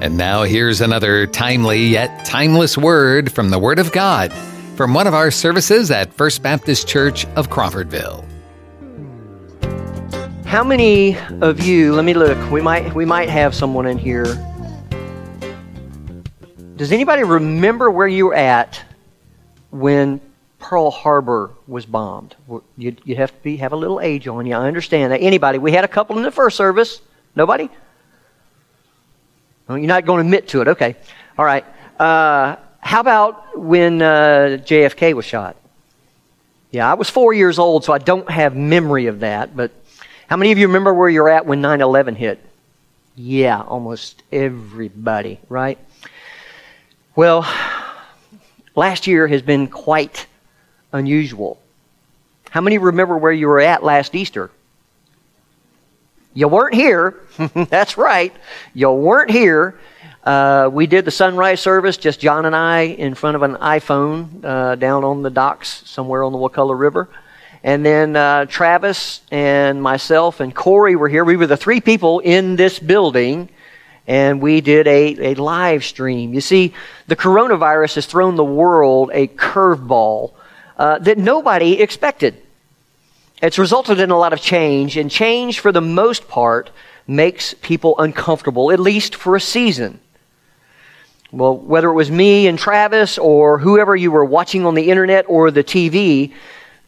And now here's another timely yet timeless word from the Word of God from one of our services at First Baptist Church of Crawfordville. How many of you, let me look, we might we might have someone in here. Does anybody remember where you were at when Pearl Harbor was bombed? You'd, you'd have to be, have a little age on you. I understand that. Anybody? We had a couple in the first service. Nobody? Well, you're not going to admit to it. Okay. All right. Uh, how about when uh, JFK was shot? Yeah, I was four years old, so I don't have memory of that. But how many of you remember where you're at when 9 11 hit? Yeah, almost everybody, right? Well, last year has been quite unusual. How many remember where you were at last Easter? You weren't here. That's right. You weren't here. Uh, we did the sunrise service, just John and I, in front of an iPhone uh, down on the docks somewhere on the Wakulla River. And then uh, Travis and myself and Corey were here. We were the three people in this building, and we did a, a live stream. You see, the coronavirus has thrown the world a curveball uh, that nobody expected. It's resulted in a lot of change, and change, for the most part, makes people uncomfortable, at least for a season. Well, whether it was me and Travis or whoever you were watching on the internet or the TV,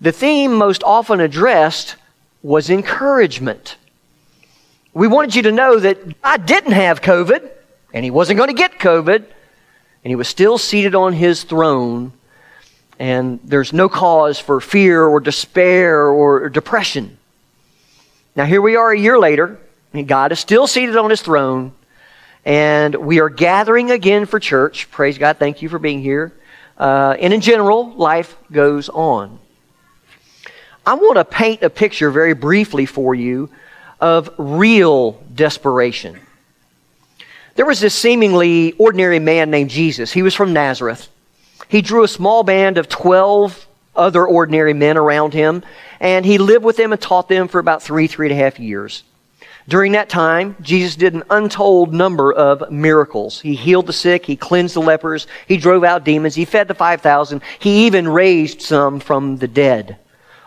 the theme most often addressed was encouragement. We wanted you to know that God didn't have COVID, and He wasn't going to get COVID, and He was still seated on His throne and there's no cause for fear or despair or depression. Now, here we are a year later, and God is still seated on his throne, and we are gathering again for church. Praise God. Thank you for being here. Uh, and in general, life goes on. I want to paint a picture very briefly for you of real desperation. There was this seemingly ordinary man named Jesus. He was from Nazareth. He drew a small band of 12 other ordinary men around him, and he lived with them and taught them for about three, three and a half years. During that time, Jesus did an untold number of miracles. He healed the sick, he cleansed the lepers, he drove out demons, he fed the 5,000, he even raised some from the dead.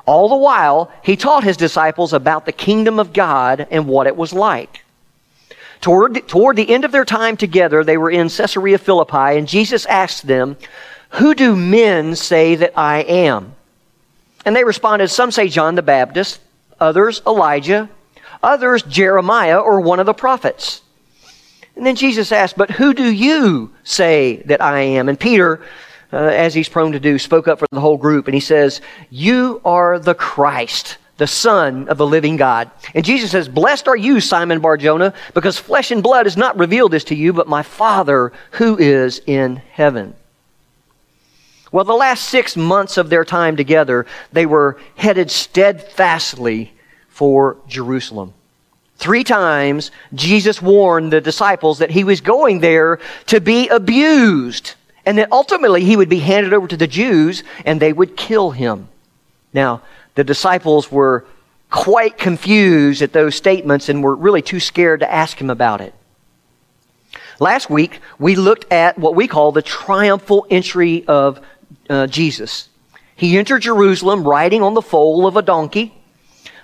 All the while, he taught his disciples about the kingdom of God and what it was like. Toward, toward the end of their time together, they were in Caesarea Philippi, and Jesus asked them, who do men say that I am? And they responded, Some say John the Baptist, others Elijah, others Jeremiah or one of the prophets. And then Jesus asked, But who do you say that I am? And Peter, uh, as he's prone to do, spoke up for the whole group and he says, You are the Christ, the Son of the living God. And Jesus says, Blessed are you, Simon Barjona, because flesh and blood has not revealed this to you, but my Father who is in heaven. Well, the last six months of their time together, they were headed steadfastly for Jerusalem. Three times, Jesus warned the disciples that he was going there to be abused and that ultimately he would be handed over to the Jews and they would kill him. Now, the disciples were quite confused at those statements and were really too scared to ask him about it. Last week, we looked at what we call the triumphal entry of uh, Jesus. He entered Jerusalem riding on the foal of a donkey.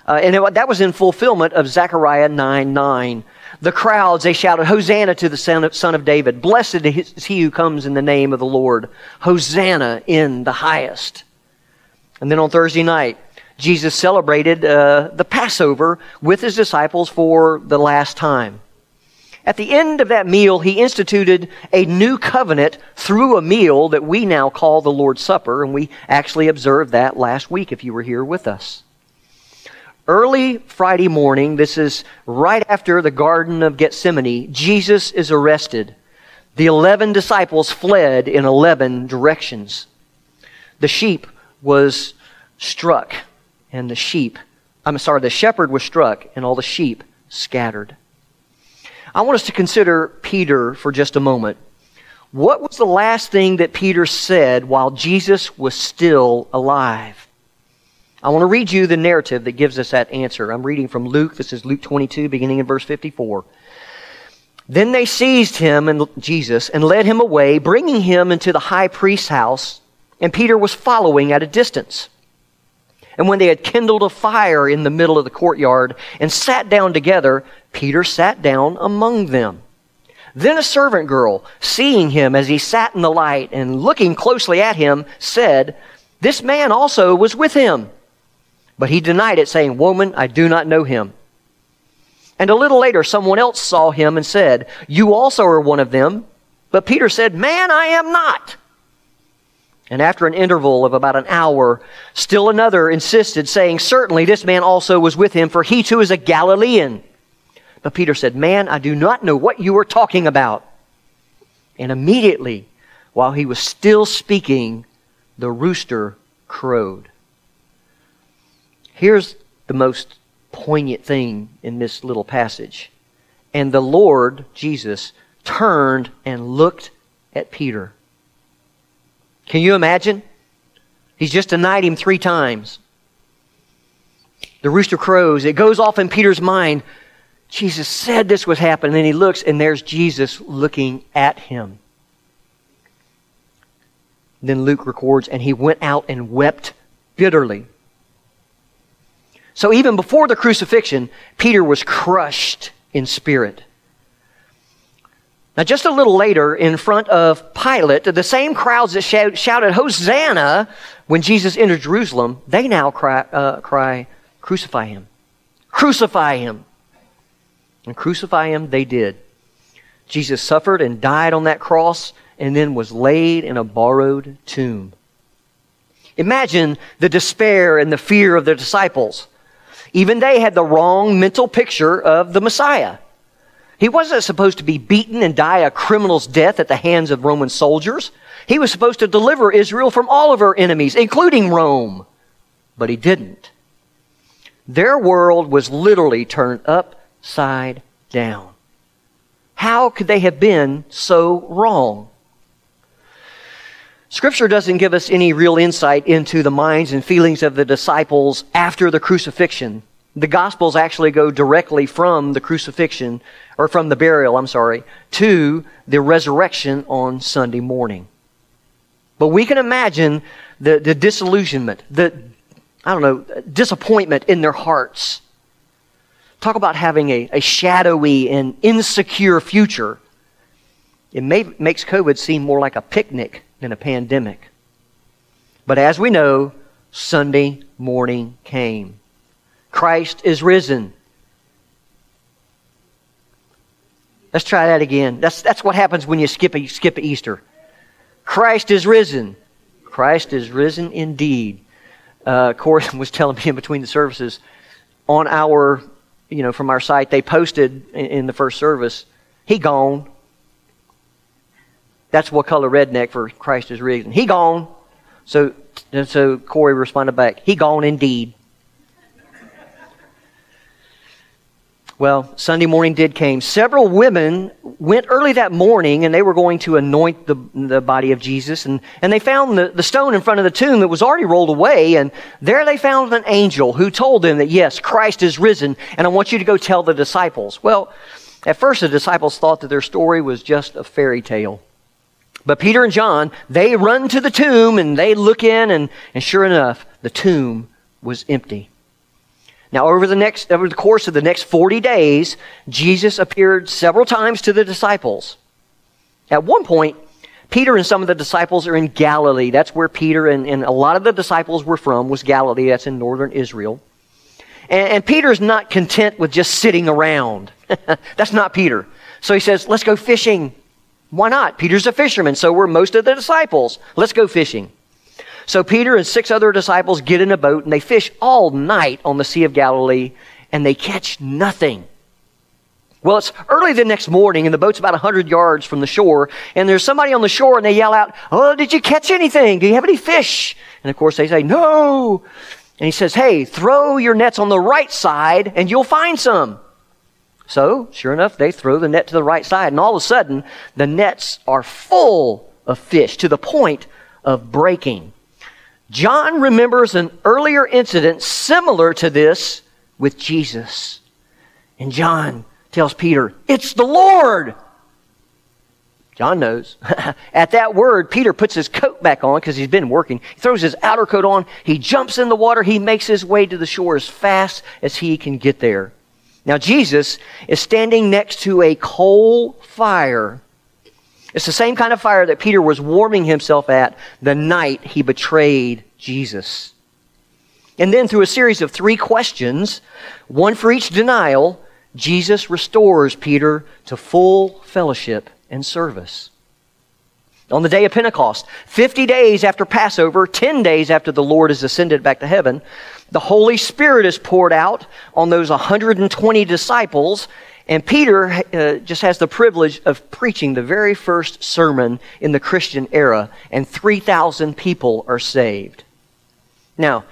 Uh, and it, that was in fulfillment of Zechariah 9 9. The crowds, they shouted, Hosanna to the son of, son of David. Blessed is he who comes in the name of the Lord. Hosanna in the highest. And then on Thursday night, Jesus celebrated uh, the Passover with his disciples for the last time. At the end of that meal, he instituted a new covenant through a meal that we now call the Lord's Supper, and we actually observed that last week if you were here with us. Early Friday morning, this is right after the Garden of Gethsemane, Jesus is arrested. The 11 disciples fled in 11 directions. The sheep was struck, and the sheep, I'm sorry, the shepherd was struck, and all the sheep scattered. I want us to consider Peter for just a moment. What was the last thing that Peter said while Jesus was still alive? I want to read you the narrative that gives us that answer. I'm reading from Luke. This is Luke 22, beginning in verse 54. Then they seized him and Jesus and led him away, bringing him into the high priest's house, and Peter was following at a distance. And when they had kindled a fire in the middle of the courtyard and sat down together, Peter sat down among them. Then a servant girl, seeing him as he sat in the light and looking closely at him, said, This man also was with him. But he denied it, saying, Woman, I do not know him. And a little later, someone else saw him and said, You also are one of them. But Peter said, Man, I am not. And after an interval of about an hour, still another insisted, saying, Certainly this man also was with him, for he too is a Galilean. But Peter said, Man, I do not know what you are talking about. And immediately, while he was still speaking, the rooster crowed. Here's the most poignant thing in this little passage. And the Lord, Jesus, turned and looked at Peter. Can you imagine? He's just denied him three times. The rooster crows. It goes off in Peter's mind. Jesus said this was happening. And then he looks, and there's Jesus looking at him. Then Luke records, and he went out and wept bitterly. So even before the crucifixion, Peter was crushed in spirit. Now, just a little later, in front of Pilate, the same crowds that shouted, Hosanna, when Jesus entered Jerusalem, they now cry, uh, cry, Crucify him. Crucify him. And crucify him they did. Jesus suffered and died on that cross and then was laid in a borrowed tomb. Imagine the despair and the fear of the disciples. Even they had the wrong mental picture of the Messiah. He wasn't supposed to be beaten and die a criminal's death at the hands of Roman soldiers. He was supposed to deliver Israel from all of her enemies, including Rome. But he didn't. Their world was literally turned upside down. How could they have been so wrong? Scripture doesn't give us any real insight into the minds and feelings of the disciples after the crucifixion. The Gospels actually go directly from the crucifixion, or from the burial, I'm sorry, to the resurrection on Sunday morning. But we can imagine the, the disillusionment, the, I don't know, disappointment in their hearts. Talk about having a, a shadowy and insecure future. It may, makes COVID seem more like a picnic than a pandemic. But as we know, Sunday morning came. Christ is risen. Let's try that again. That's, that's what happens when you skip, a, skip Easter. Christ is risen. Christ is risen indeed. Uh, Corey was telling me in between the services on our, you know, from our site, they posted in, in the first service, He gone. That's what color redneck for Christ is risen. He gone. So, and so Corey responded back, He gone indeed. Well, Sunday morning did came. Several women went early that morning and they were going to anoint the, the body of Jesus. And, and they found the, the stone in front of the tomb that was already rolled away. And there they found an angel who told them that, yes, Christ is risen. And I want you to go tell the disciples. Well, at first the disciples thought that their story was just a fairy tale. But Peter and John, they run to the tomb and they look in, and, and sure enough, the tomb was empty. Now, over the next, over the course of the next 40 days, Jesus appeared several times to the disciples. At one point, Peter and some of the disciples are in Galilee. That's where Peter and, and a lot of the disciples were from, was Galilee. That's in northern Israel. And, and Peter's not content with just sitting around. That's not Peter. So he says, let's go fishing. Why not? Peter's a fisherman, so were most of the disciples. Let's go fishing. So Peter and six other disciples get in a boat and they fish all night on the Sea of Galilee and they catch nothing. Well, it's early the next morning and the boat's about 100 yards from the shore and there's somebody on the shore and they yell out, Oh, did you catch anything? Do you have any fish? And of course they say, No. And he says, Hey, throw your nets on the right side and you'll find some. So, sure enough, they throw the net to the right side, and all of a sudden, the nets are full of fish to the point of breaking. John remembers an earlier incident similar to this with Jesus. And John tells Peter, It's the Lord. John knows. At that word, Peter puts his coat back on because he's been working. He throws his outer coat on. He jumps in the water. He makes his way to the shore as fast as he can get there. Now, Jesus is standing next to a coal fire. It's the same kind of fire that Peter was warming himself at the night he betrayed Jesus. And then, through a series of three questions, one for each denial, Jesus restores Peter to full fellowship and service. On the day of Pentecost, 50 days after Passover, 10 days after the Lord is ascended back to heaven, the Holy Spirit is poured out on those 120 disciples, and Peter uh, just has the privilege of preaching the very first sermon in the Christian era, and 3,000 people are saved. Now,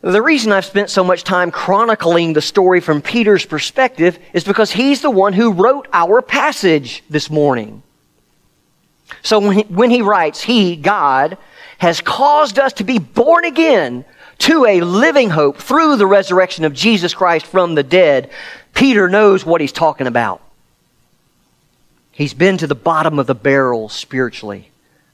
the reason I've spent so much time chronicling the story from Peter's perspective is because he's the one who wrote our passage this morning. So when he, when he writes, He, God, has caused us to be born again to a living hope through the resurrection of Jesus Christ from the dead, Peter knows what he's talking about. He's been to the bottom of the barrel spiritually,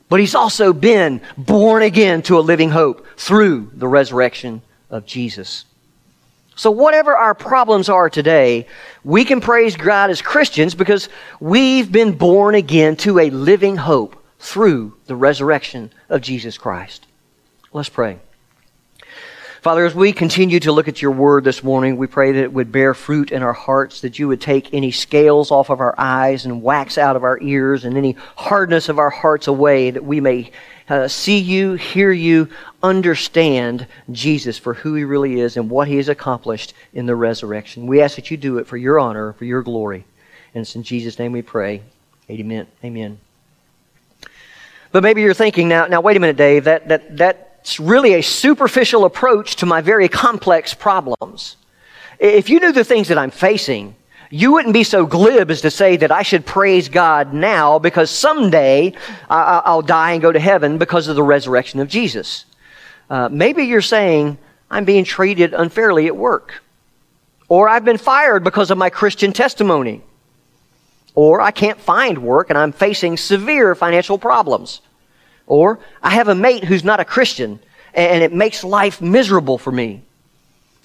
but he's also been born again to a living hope through the resurrection of Jesus. So, whatever our problems are today, we can praise God as Christians because we've been born again to a living hope through the resurrection of Jesus Christ. Let's pray. Father, as we continue to look at your word this morning, we pray that it would bear fruit in our hearts, that you would take any scales off of our eyes and wax out of our ears and any hardness of our hearts away, that we may uh, see you, hear you, understand Jesus for who he really is and what he has accomplished in the resurrection. We ask that you do it for your honor, for your glory. And it's in Jesus' name we pray. Amen. Amen. But maybe you're thinking now, now wait a minute, Dave, that, that, that's really a superficial approach to my very complex problems. If you knew the things that I'm facing, you wouldn't be so glib as to say that I should praise God now because someday I'll die and go to heaven because of the resurrection of Jesus. Uh, maybe you're saying, I'm being treated unfairly at work. Or I've been fired because of my Christian testimony. Or I can't find work and I'm facing severe financial problems. Or I have a mate who's not a Christian and it makes life miserable for me.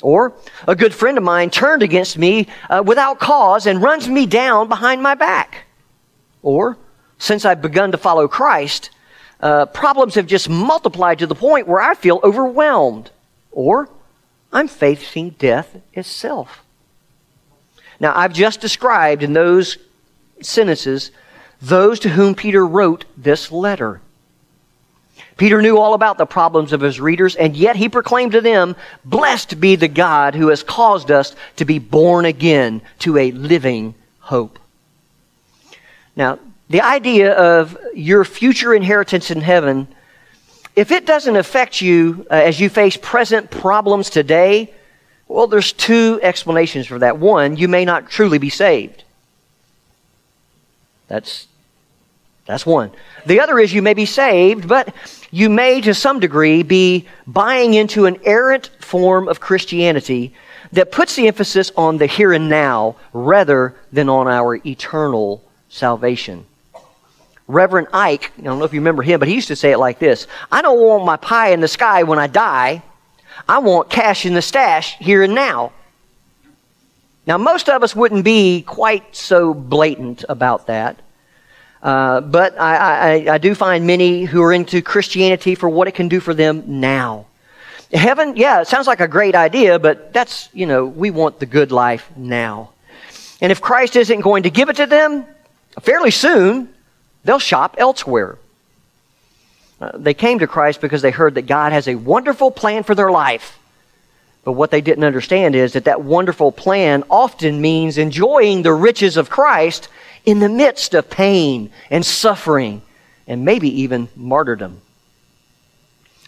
Or a good friend of mine turned against me uh, without cause and runs me down behind my back. Or since I've begun to follow Christ, uh, problems have just multiplied to the point where I feel overwhelmed. Or I'm facing death itself. Now, I've just described in those sentences those to whom Peter wrote this letter. Peter knew all about the problems of his readers, and yet he proclaimed to them, Blessed be the God who has caused us to be born again to a living hope. Now, the idea of your future inheritance in heaven, if it doesn't affect you uh, as you face present problems today, well, there's two explanations for that. One, you may not truly be saved. That's that's one. The other is you may be saved, but you may, to some degree, be buying into an errant form of Christianity that puts the emphasis on the here and now rather than on our eternal salvation. Reverend Ike, I don't know if you remember him, but he used to say it like this I don't want my pie in the sky when I die. I want cash in the stash here and now. Now, most of us wouldn't be quite so blatant about that. Uh, but I, I, I do find many who are into Christianity for what it can do for them now. Heaven, yeah, it sounds like a great idea, but that's, you know, we want the good life now. And if Christ isn't going to give it to them fairly soon, they'll shop elsewhere. Uh, they came to Christ because they heard that God has a wonderful plan for their life. But what they didn't understand is that that wonderful plan often means enjoying the riches of Christ in the midst of pain and suffering and maybe even martyrdom.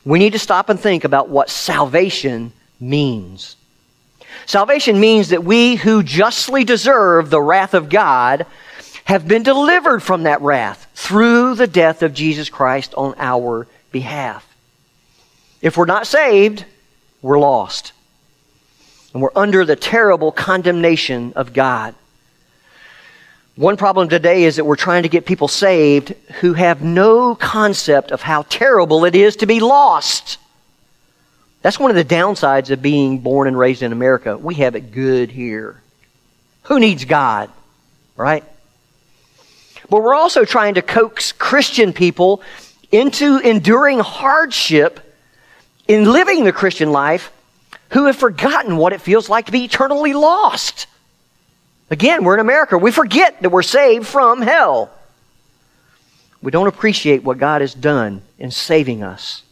We need to stop and think about what salvation means. Salvation means that we who justly deserve the wrath of God have been delivered from that wrath through the death of Jesus Christ on our behalf. If we're not saved, we're lost. And we're under the terrible condemnation of God. One problem today is that we're trying to get people saved who have no concept of how terrible it is to be lost. That's one of the downsides of being born and raised in America. We have it good here. Who needs God? Right? But we're also trying to coax Christian people into enduring hardship in living the Christian life who have forgotten what it feels like to be eternally lost. Again, we're in America. We forget that we're saved from hell. We don't appreciate what God has done in saving us.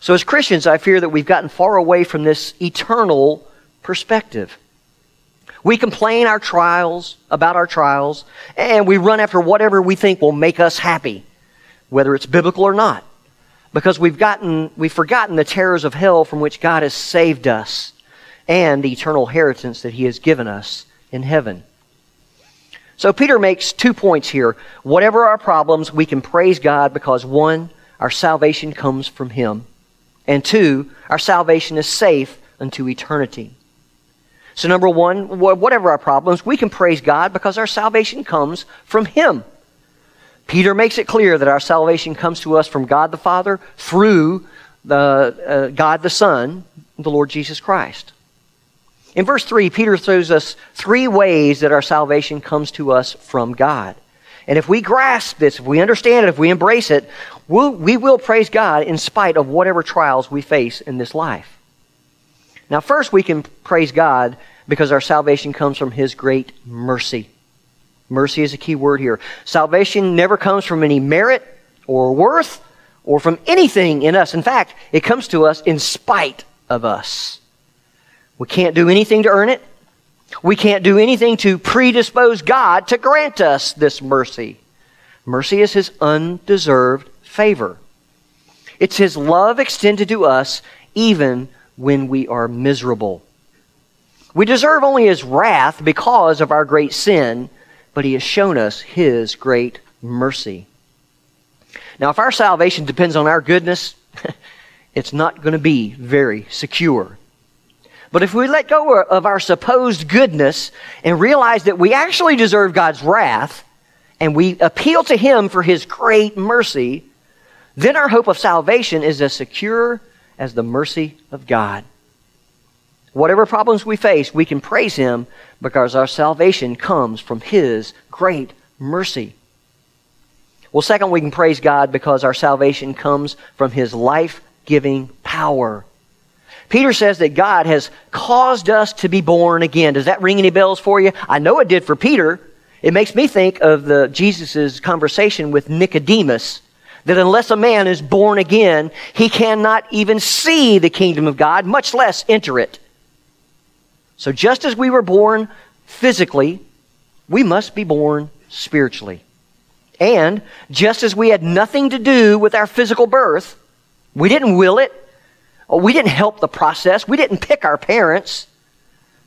So, as Christians, I fear that we've gotten far away from this eternal perspective. We complain our trials about our trials, and we run after whatever we think will make us happy, whether it's biblical or not, because we've gotten we've forgotten the terrors of hell from which God has saved us and the eternal inheritance that He has given us in heaven. So Peter makes two points here. Whatever our problems, we can praise God because one, our salvation comes from Him, and two, our salvation is safe unto eternity. So, number one, whatever our problems, we can praise God because our salvation comes from Him. Peter makes it clear that our salvation comes to us from God the Father through the, uh, God the Son, the Lord Jesus Christ. In verse 3, Peter throws us three ways that our salvation comes to us from God. And if we grasp this, if we understand it, if we embrace it, we'll, we will praise God in spite of whatever trials we face in this life. Now, first, we can praise God because our salvation comes from His great mercy. Mercy is a key word here. Salvation never comes from any merit or worth or from anything in us. In fact, it comes to us in spite of us. We can't do anything to earn it. We can't do anything to predispose God to grant us this mercy. Mercy is His undeserved favor. It's His love extended to us even when we are miserable. We deserve only His wrath because of our great sin, but He has shown us His great mercy. Now, if our salvation depends on our goodness, it's not going to be very secure. But if we let go of our supposed goodness and realize that we actually deserve God's wrath, and we appeal to Him for His great mercy, then our hope of salvation is as secure as the mercy of God. Whatever problems we face, we can praise Him because our salvation comes from His great mercy. Well, second, we can praise God because our salvation comes from His life giving power. Peter says that God has caused us to be born again. Does that ring any bells for you? I know it did for Peter. It makes me think of the Jesus' conversation with Nicodemus that unless a man is born again, he cannot even see the kingdom of God, much less enter it. So just as we were born physically, we must be born spiritually. And just as we had nothing to do with our physical birth, we didn't will it, we didn't help the process. We didn't pick our parents.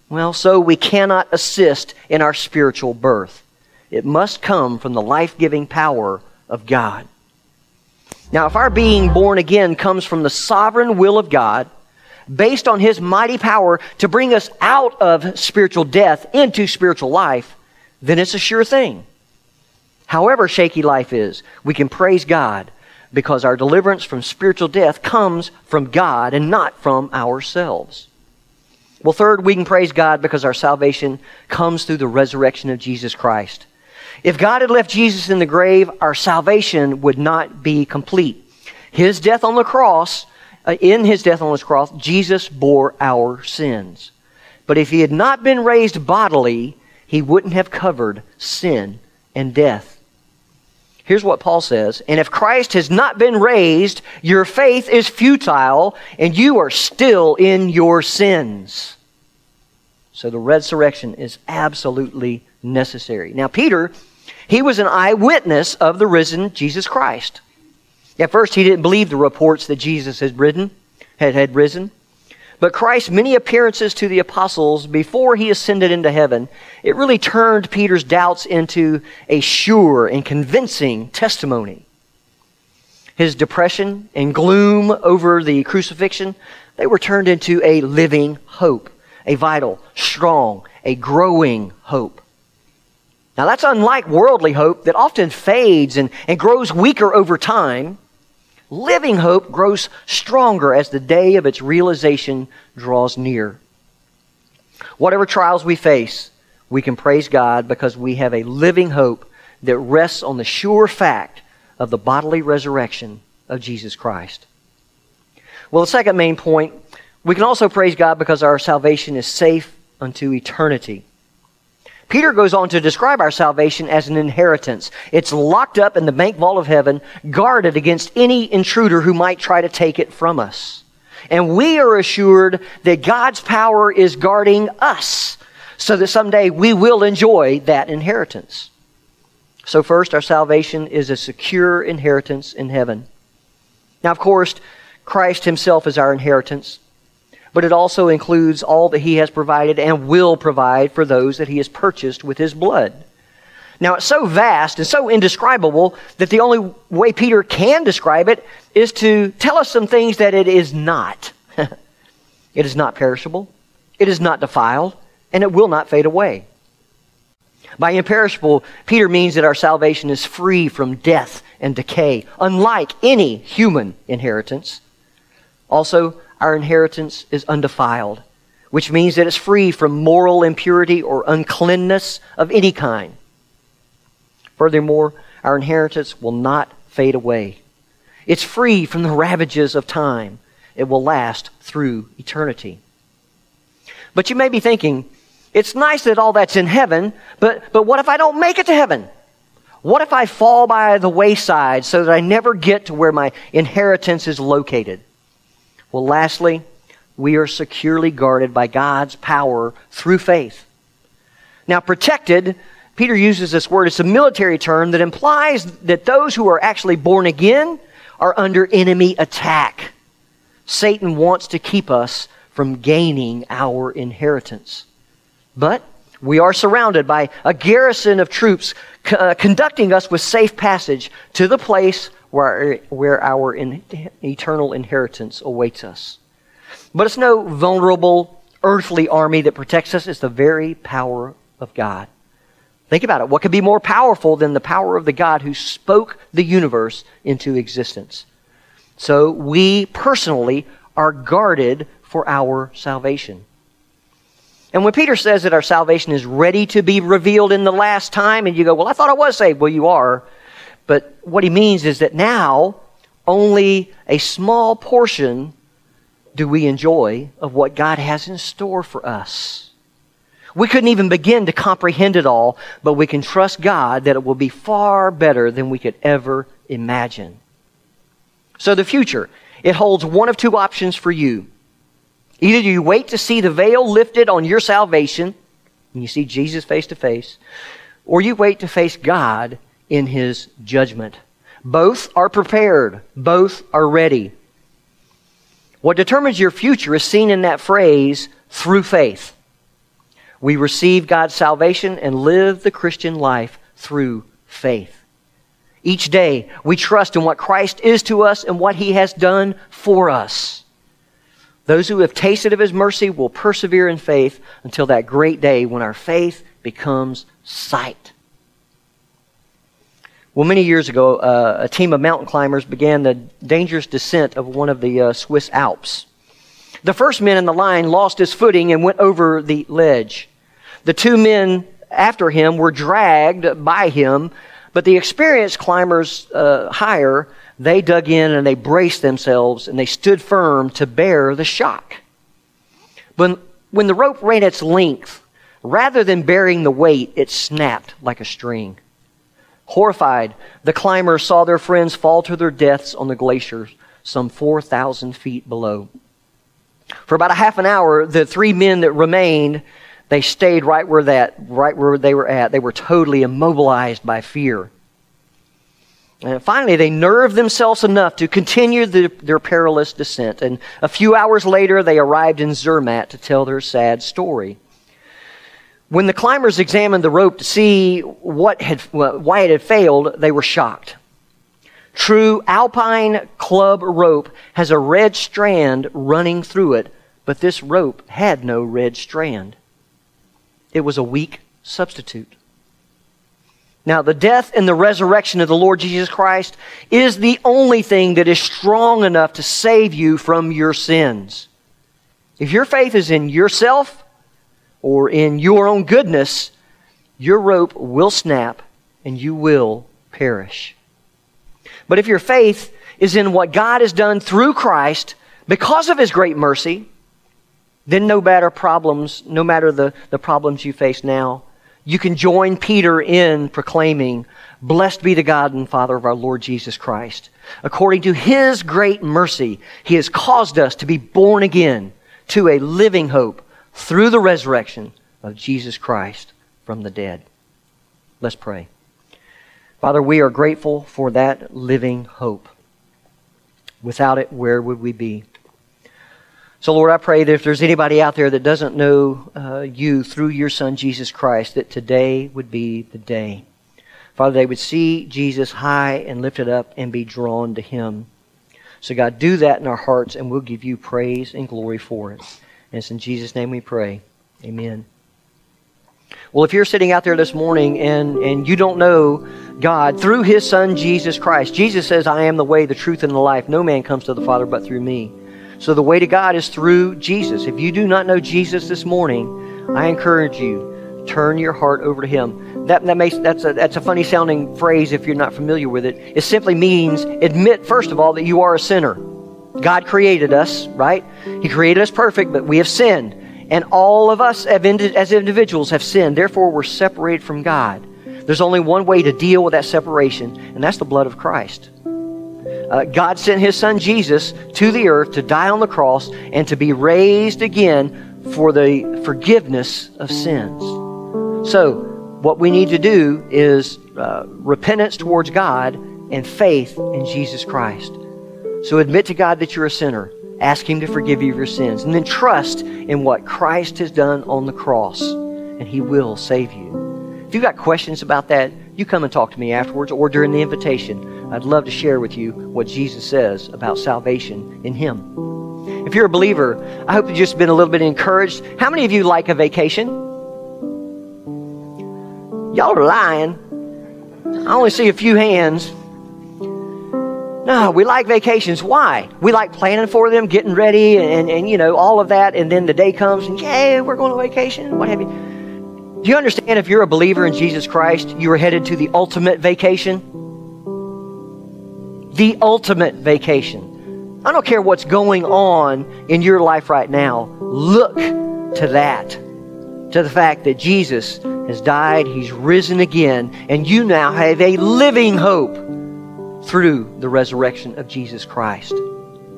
Well, so we cannot assist in our spiritual birth. It must come from the life giving power of God. Now, if our being born again comes from the sovereign will of God, based on His mighty power to bring us out of spiritual death into spiritual life, then it's a sure thing. However shaky life is, we can praise God because our deliverance from spiritual death comes from God and not from ourselves. Well, third, we can praise God because our salvation comes through the resurrection of Jesus Christ. If God had left Jesus in the grave, our salvation would not be complete. His death on the cross, Uh, in his death on the cross, Jesus bore our sins. But if he had not been raised bodily, he wouldn't have covered sin and death. Here's what Paul says And if Christ has not been raised, your faith is futile, and you are still in your sins. So the resurrection is absolutely necessary. Now, Peter, he was an eyewitness of the risen Jesus Christ. At first, he didn't believe the reports that Jesus had, ridden, had, had risen. But Christ's many appearances to the apostles before he ascended into heaven, it really turned Peter's doubts into a sure and convincing testimony. His depression and gloom over the crucifixion, they were turned into a living hope, a vital, strong, a growing hope. Now, that's unlike worldly hope that often fades and, and grows weaker over time. Living hope grows stronger as the day of its realization draws near. Whatever trials we face, we can praise God because we have a living hope that rests on the sure fact of the bodily resurrection of Jesus Christ. Well, the second main point, we can also praise God because our salvation is safe unto eternity. Peter goes on to describe our salvation as an inheritance. It's locked up in the bank vault of heaven, guarded against any intruder who might try to take it from us. And we are assured that God's power is guarding us so that someday we will enjoy that inheritance. So, first, our salvation is a secure inheritance in heaven. Now, of course, Christ Himself is our inheritance but it also includes all that he has provided and will provide for those that he has purchased with his blood. Now, it's so vast and so indescribable that the only way Peter can describe it is to tell us some things that it is not. it is not perishable, it is not defiled, and it will not fade away. By imperishable, Peter means that our salvation is free from death and decay, unlike any human inheritance. Also, our inheritance is undefiled, which means that it's free from moral impurity or uncleanness of any kind. Furthermore, our inheritance will not fade away. It's free from the ravages of time. It will last through eternity. But you may be thinking, it's nice that all that's in heaven, but, but what if I don't make it to heaven? What if I fall by the wayside so that I never get to where my inheritance is located? Well, lastly, we are securely guarded by God's power through faith. Now, protected, Peter uses this word, it's a military term that implies that those who are actually born again are under enemy attack. Satan wants to keep us from gaining our inheritance. But we are surrounded by a garrison of troops uh, conducting us with safe passage to the place where, where our in, eternal inheritance awaits us. But it's no vulnerable earthly army that protects us, it's the very power of God. Think about it. What could be more powerful than the power of the God who spoke the universe into existence? So we personally are guarded for our salvation. And when Peter says that our salvation is ready to be revealed in the last time, and you go, Well, I thought I was saved. Well, you are. But what he means is that now only a small portion do we enjoy of what God has in store for us. We couldn't even begin to comprehend it all, but we can trust God that it will be far better than we could ever imagine. So the future, it holds one of two options for you. Either you wait to see the veil lifted on your salvation, and you see Jesus face to face, or you wait to face God in his judgment. Both are prepared, both are ready. What determines your future is seen in that phrase, through faith. We receive God's salvation and live the Christian life through faith. Each day, we trust in what Christ is to us and what he has done for us. Those who have tasted of his mercy will persevere in faith until that great day when our faith becomes sight. Well, many years ago, uh, a team of mountain climbers began the dangerous descent of one of the uh, Swiss Alps. The first man in the line lost his footing and went over the ledge. The two men after him were dragged by him, but the experienced climbers uh, higher, they dug in and they braced themselves and they stood firm to bear the shock. When, when the rope ran its length, rather than bearing the weight, it snapped like a string. Horrified, the climbers saw their friends fall to their deaths on the glacier some 4,000 feet below. For about a half an hour, the three men that remained, they stayed right where that, right where they were at. They were totally immobilized by fear. And finally, they nerved themselves enough to continue the, their perilous descent. And a few hours later, they arrived in Zermatt to tell their sad story. When the climbers examined the rope to see what had, why it had failed, they were shocked. True alpine club rope has a red strand running through it, but this rope had no red strand. It was a weak substitute. Now, the death and the resurrection of the Lord Jesus Christ is the only thing that is strong enough to save you from your sins. If your faith is in yourself or in your own goodness, your rope will snap and you will perish. But if your faith is in what God has done through Christ because of his great mercy, then no matter problems, no matter the, the problems you face now, you can join Peter in proclaiming, Blessed be the God and Father of our Lord Jesus Christ. According to his great mercy, he has caused us to be born again to a living hope through the resurrection of Jesus Christ from the dead. Let's pray. Father, we are grateful for that living hope. Without it, where would we be? So, Lord, I pray that if there's anybody out there that doesn't know uh, you through your Son, Jesus Christ, that today would be the day. Father, they would see Jesus high and lifted up and be drawn to him. So, God, do that in our hearts, and we'll give you praise and glory for it. And it's in Jesus' name we pray. Amen. Well, if you're sitting out there this morning and, and you don't know God through His Son, Jesus Christ, Jesus says, I am the way, the truth, and the life. No man comes to the Father but through me. So the way to God is through Jesus. If you do not know Jesus this morning, I encourage you, turn your heart over to Him. That, that makes, that's, a, that's a funny sounding phrase if you're not familiar with it. It simply means admit, first of all, that you are a sinner. God created us, right? He created us perfect, but we have sinned. And all of us have as individuals have sinned. Therefore, we're separated from God. There's only one way to deal with that separation, and that's the blood of Christ uh, God sent his son Jesus to the earth to die on the cross and to be raised again for the forgiveness of sins. So, what we need to do is uh, repentance towards God and faith in Jesus Christ. So, admit to God that you're a sinner. Ask Him to forgive you of your sins. And then trust in what Christ has done on the cross, and He will save you. If you've got questions about that, you come and talk to me afterwards or during the invitation. I'd love to share with you what Jesus says about salvation in Him. If you're a believer, I hope you've just been a little bit encouraged. How many of you like a vacation? Y'all are lying. I only see a few hands. No, we like vacations. Why? We like planning for them, getting ready, and, and you know, all of that, and then the day comes and, yay, we're going on vacation. What have you? Do you understand if you're a believer in Jesus Christ, you are headed to the ultimate vacation? the ultimate vacation. I don't care what's going on in your life right now. Look to that, to the fact that Jesus has died, He's risen again, and you now have a living hope through the resurrection of Jesus Christ.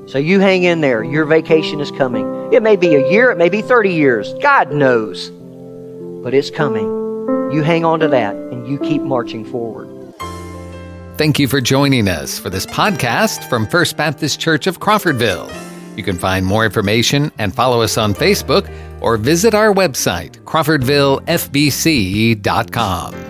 So you hang in there. Your vacation is coming. It may be a year, it may be 30 years. God knows. But it's coming. You hang on to that and you keep marching forward. Thank you for joining us for this podcast from First Baptist Church of Crawfordville. You can find more information and follow us on Facebook or visit our website, crawfordvillefbc.com.